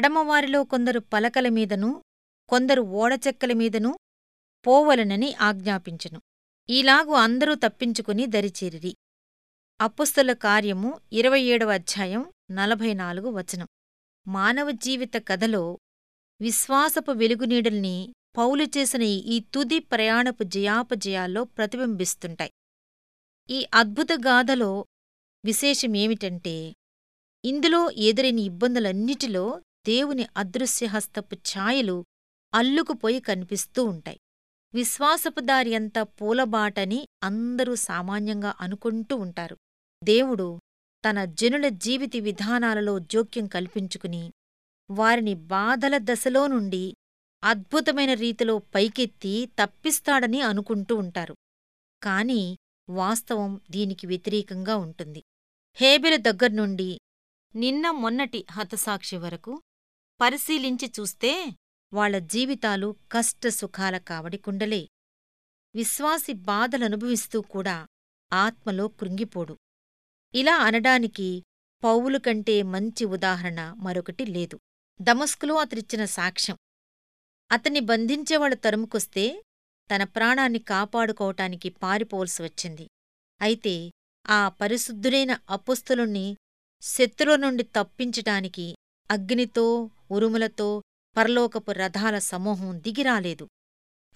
కడమవారిలో కొందరు పలకల మీదను కొందరు ఓడచెక్కల మీదనూ పోవలెనని ఆజ్ఞాపించెను. ఈలాగు అందరూ తప్పించుకుని దరిచేరిరి. అపుస్తల కార్యము ఇరవై ఏడవ అధ్యాయం నలభై నాలుగు వచనం. మానవ జీవిత కథలో విశ్వాసపు వెలుగునీడల్ని పౌలు చేసిన ఈ తుది ప్రయాణపు జయాపజయాల్లో ప్రతిబింబిస్తుంటాయి. ఈ అద్భుత గాథలో విశేషమేమిటంటే ఇందులో ఎదురైన ఇబ్బందులన్నిటిలో దేవుని అదృశ్యహస్తపు ఛాయలు అల్లుకుపోయి కనిపిస్తూ ఉంటాయి. విశ్వాసపు దారి పూలబాటని అందరూ సామాన్యంగా అనుకుంటూ ఉంటారు. దేవుడు తన జనుల జీవిత విధానాలలో జోక్యం కల్పించుకుని వారిని బాధల దశలో నుండి అద్భుతమైన రీతిలో పైకెత్తి తప్పిస్తాడని అనుకుంటూ ఉంటారు. కాని వాస్తవం దీనికి వ్యతిరేకంగా ఉంటుంది. హేబెల దగ్గర్నుండి నిన్న మొన్నటి హతసాక్షి వరకు పరిశీలించి చూస్తే వాళ్ళ జీవితాలు కష్టసుఖాల కావడికుండలే విశ్వాసి బాధలనుభవిస్తూ కూడా ఆత్మలో కృంగిపోడు. ఇలా అనడానికి పౌలు కంటే మంచి ఉదాహరణ మరొకటి లేదు. దమస్కులో అతనిచ్చిన సాక్ష్యం. అతన్ని బంధించేవాళ్ళు తరుముకొస్తే తన ప్రాణాన్ని కాపాడుకోవటానికి పారిపోవలసి వచ్చింది. అయితే ఆ పరిశుద్ధుడైన అపుస్తులుణ్ణి శత్రువు నుండి తప్పించటానికి అగ్నితో ఉరుములతో పరలోకపు రథాల సమూహం దిగిరాలేదు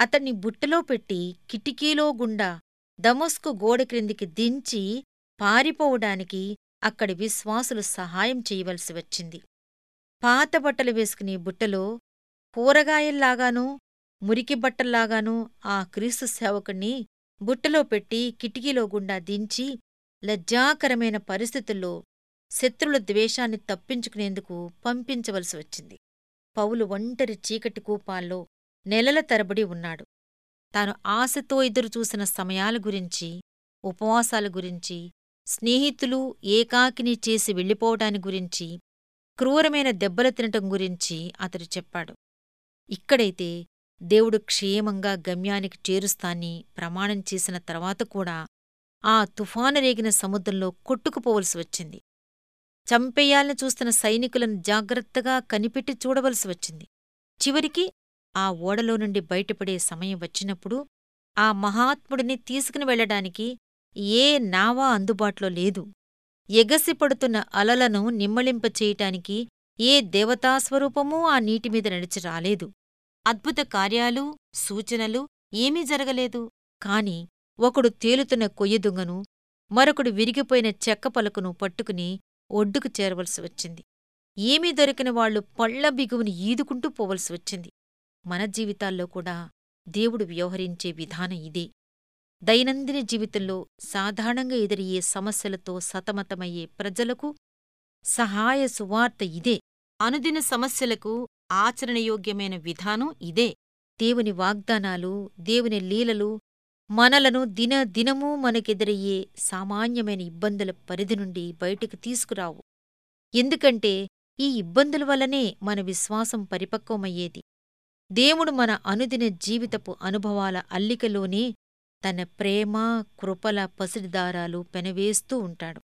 అతన్ని బుట్టలో పెట్టి కిటికీలో గుండా దమస్కు గోడ క్రిందికి దించి పారిపోవడానికి అక్కడి విశ్వాసులు సహాయం చేయవలసి వచ్చింది. పాత బట్టలు వేసుకుని బుట్టలో కూరగాయల్లాగానూ మురికి బట్టల్లాగానూ ఆ క్రీస్తు సేవకుణ్ణి బుట్టలో పెట్టి కిటికీలో గుండా దించి లజ్జాకరమైన పరిస్థితుల్లో శత్రుల ద్వేషాన్ని తప్పించుకునేందుకు పంపించవలసి వచ్చింది. పౌలు ఒంటరి చీకటి కూపాల్లో నెలల తరబడి ఉన్నాడు. తాను ఆశతో ఎదురుచూసిన సమయాల గురించి ఉపవాసాల గురించి స్నేహితులు ఏకాకిని చేసి వెళ్ళిపోవటాని గురించి క్రూరమైన దెబ్బలు తినటం గురించి అతడు చెప్పాడు. ఇక్కడైతే దేవుడు క్షేమంగా గమ్యానికి చేరుస్తాన్ని ప్రమాణం చేసిన తర్వాత కూడా ఆ తుఫాను రేగిన సముద్రంలో కొట్టుకుపోవలసి వచ్చింది. చంపేయాలని చూస్తున్న సైనికులను జాగ్రత్తగా కనిపెట్టి చూడవలసి వచ్చింది. చివరికి ఆ ఓడలో నుండి బయటపడే సమయం వచ్చినప్పుడు ఆ మహాత్ముడిని తీసుకుని వెళ్ళడానికి ఏ నావా అందుబాటులో లేదు. ఎగసిపడుతున్న అలలను నిమ్మళింపచేయటానికి ఏ దేవతాస్వరూపమూ ఆ నీటిమీద నడిచి రాలేదు. అద్భుత కార్యాలు సూచనలు ఏమీ జరగలేదు. కాని ఒకడు తేలుతున్న కొయ్యదుంగను మరొకడు విరిగిపోయిన చెక్క పలుకును పట్టుకుని ఒడ్డుకు చేరవలసి వచ్చింది. ఏమీ దొరికిన వాళ్ళు పళ్ళ బిగువుని ఈదుకుంటూ పోవలసి వచ్చింది. మన జీవితాల్లో కూడా దేవుడు వ్యవహరించే విధానం ఇదే. దైనందిన జీవితంలో సాధారణంగా ఎదురయ్యే సమస్యలతో సతమతమయ్యే ప్రజలకు సహాయ సువార్త ఇదే. అనుదిన సమస్యలకు ఆచరణయోగ్యమైన విధానం ఇదే. దేవుని వాగ్దానాలు దేవుని లీలలు మనలను దిన దినమూ మనకెదురయ్యే సామాన్యమైన ఇబ్బందుల పరిధి నుండి బయటికి తీసుకురావు. ఎందుకంటే ఈ ఇబ్బందుల వల్లనే మన విశ్వాసం పరిపక్వమయ్యేది. దేవుడు మన అనుదిన జీవితపు అనుభవాల అల్లికలోనే తన ప్రేమ కృపల పసిడిదారాలు పెనవేస్తూ ఉంటాడు.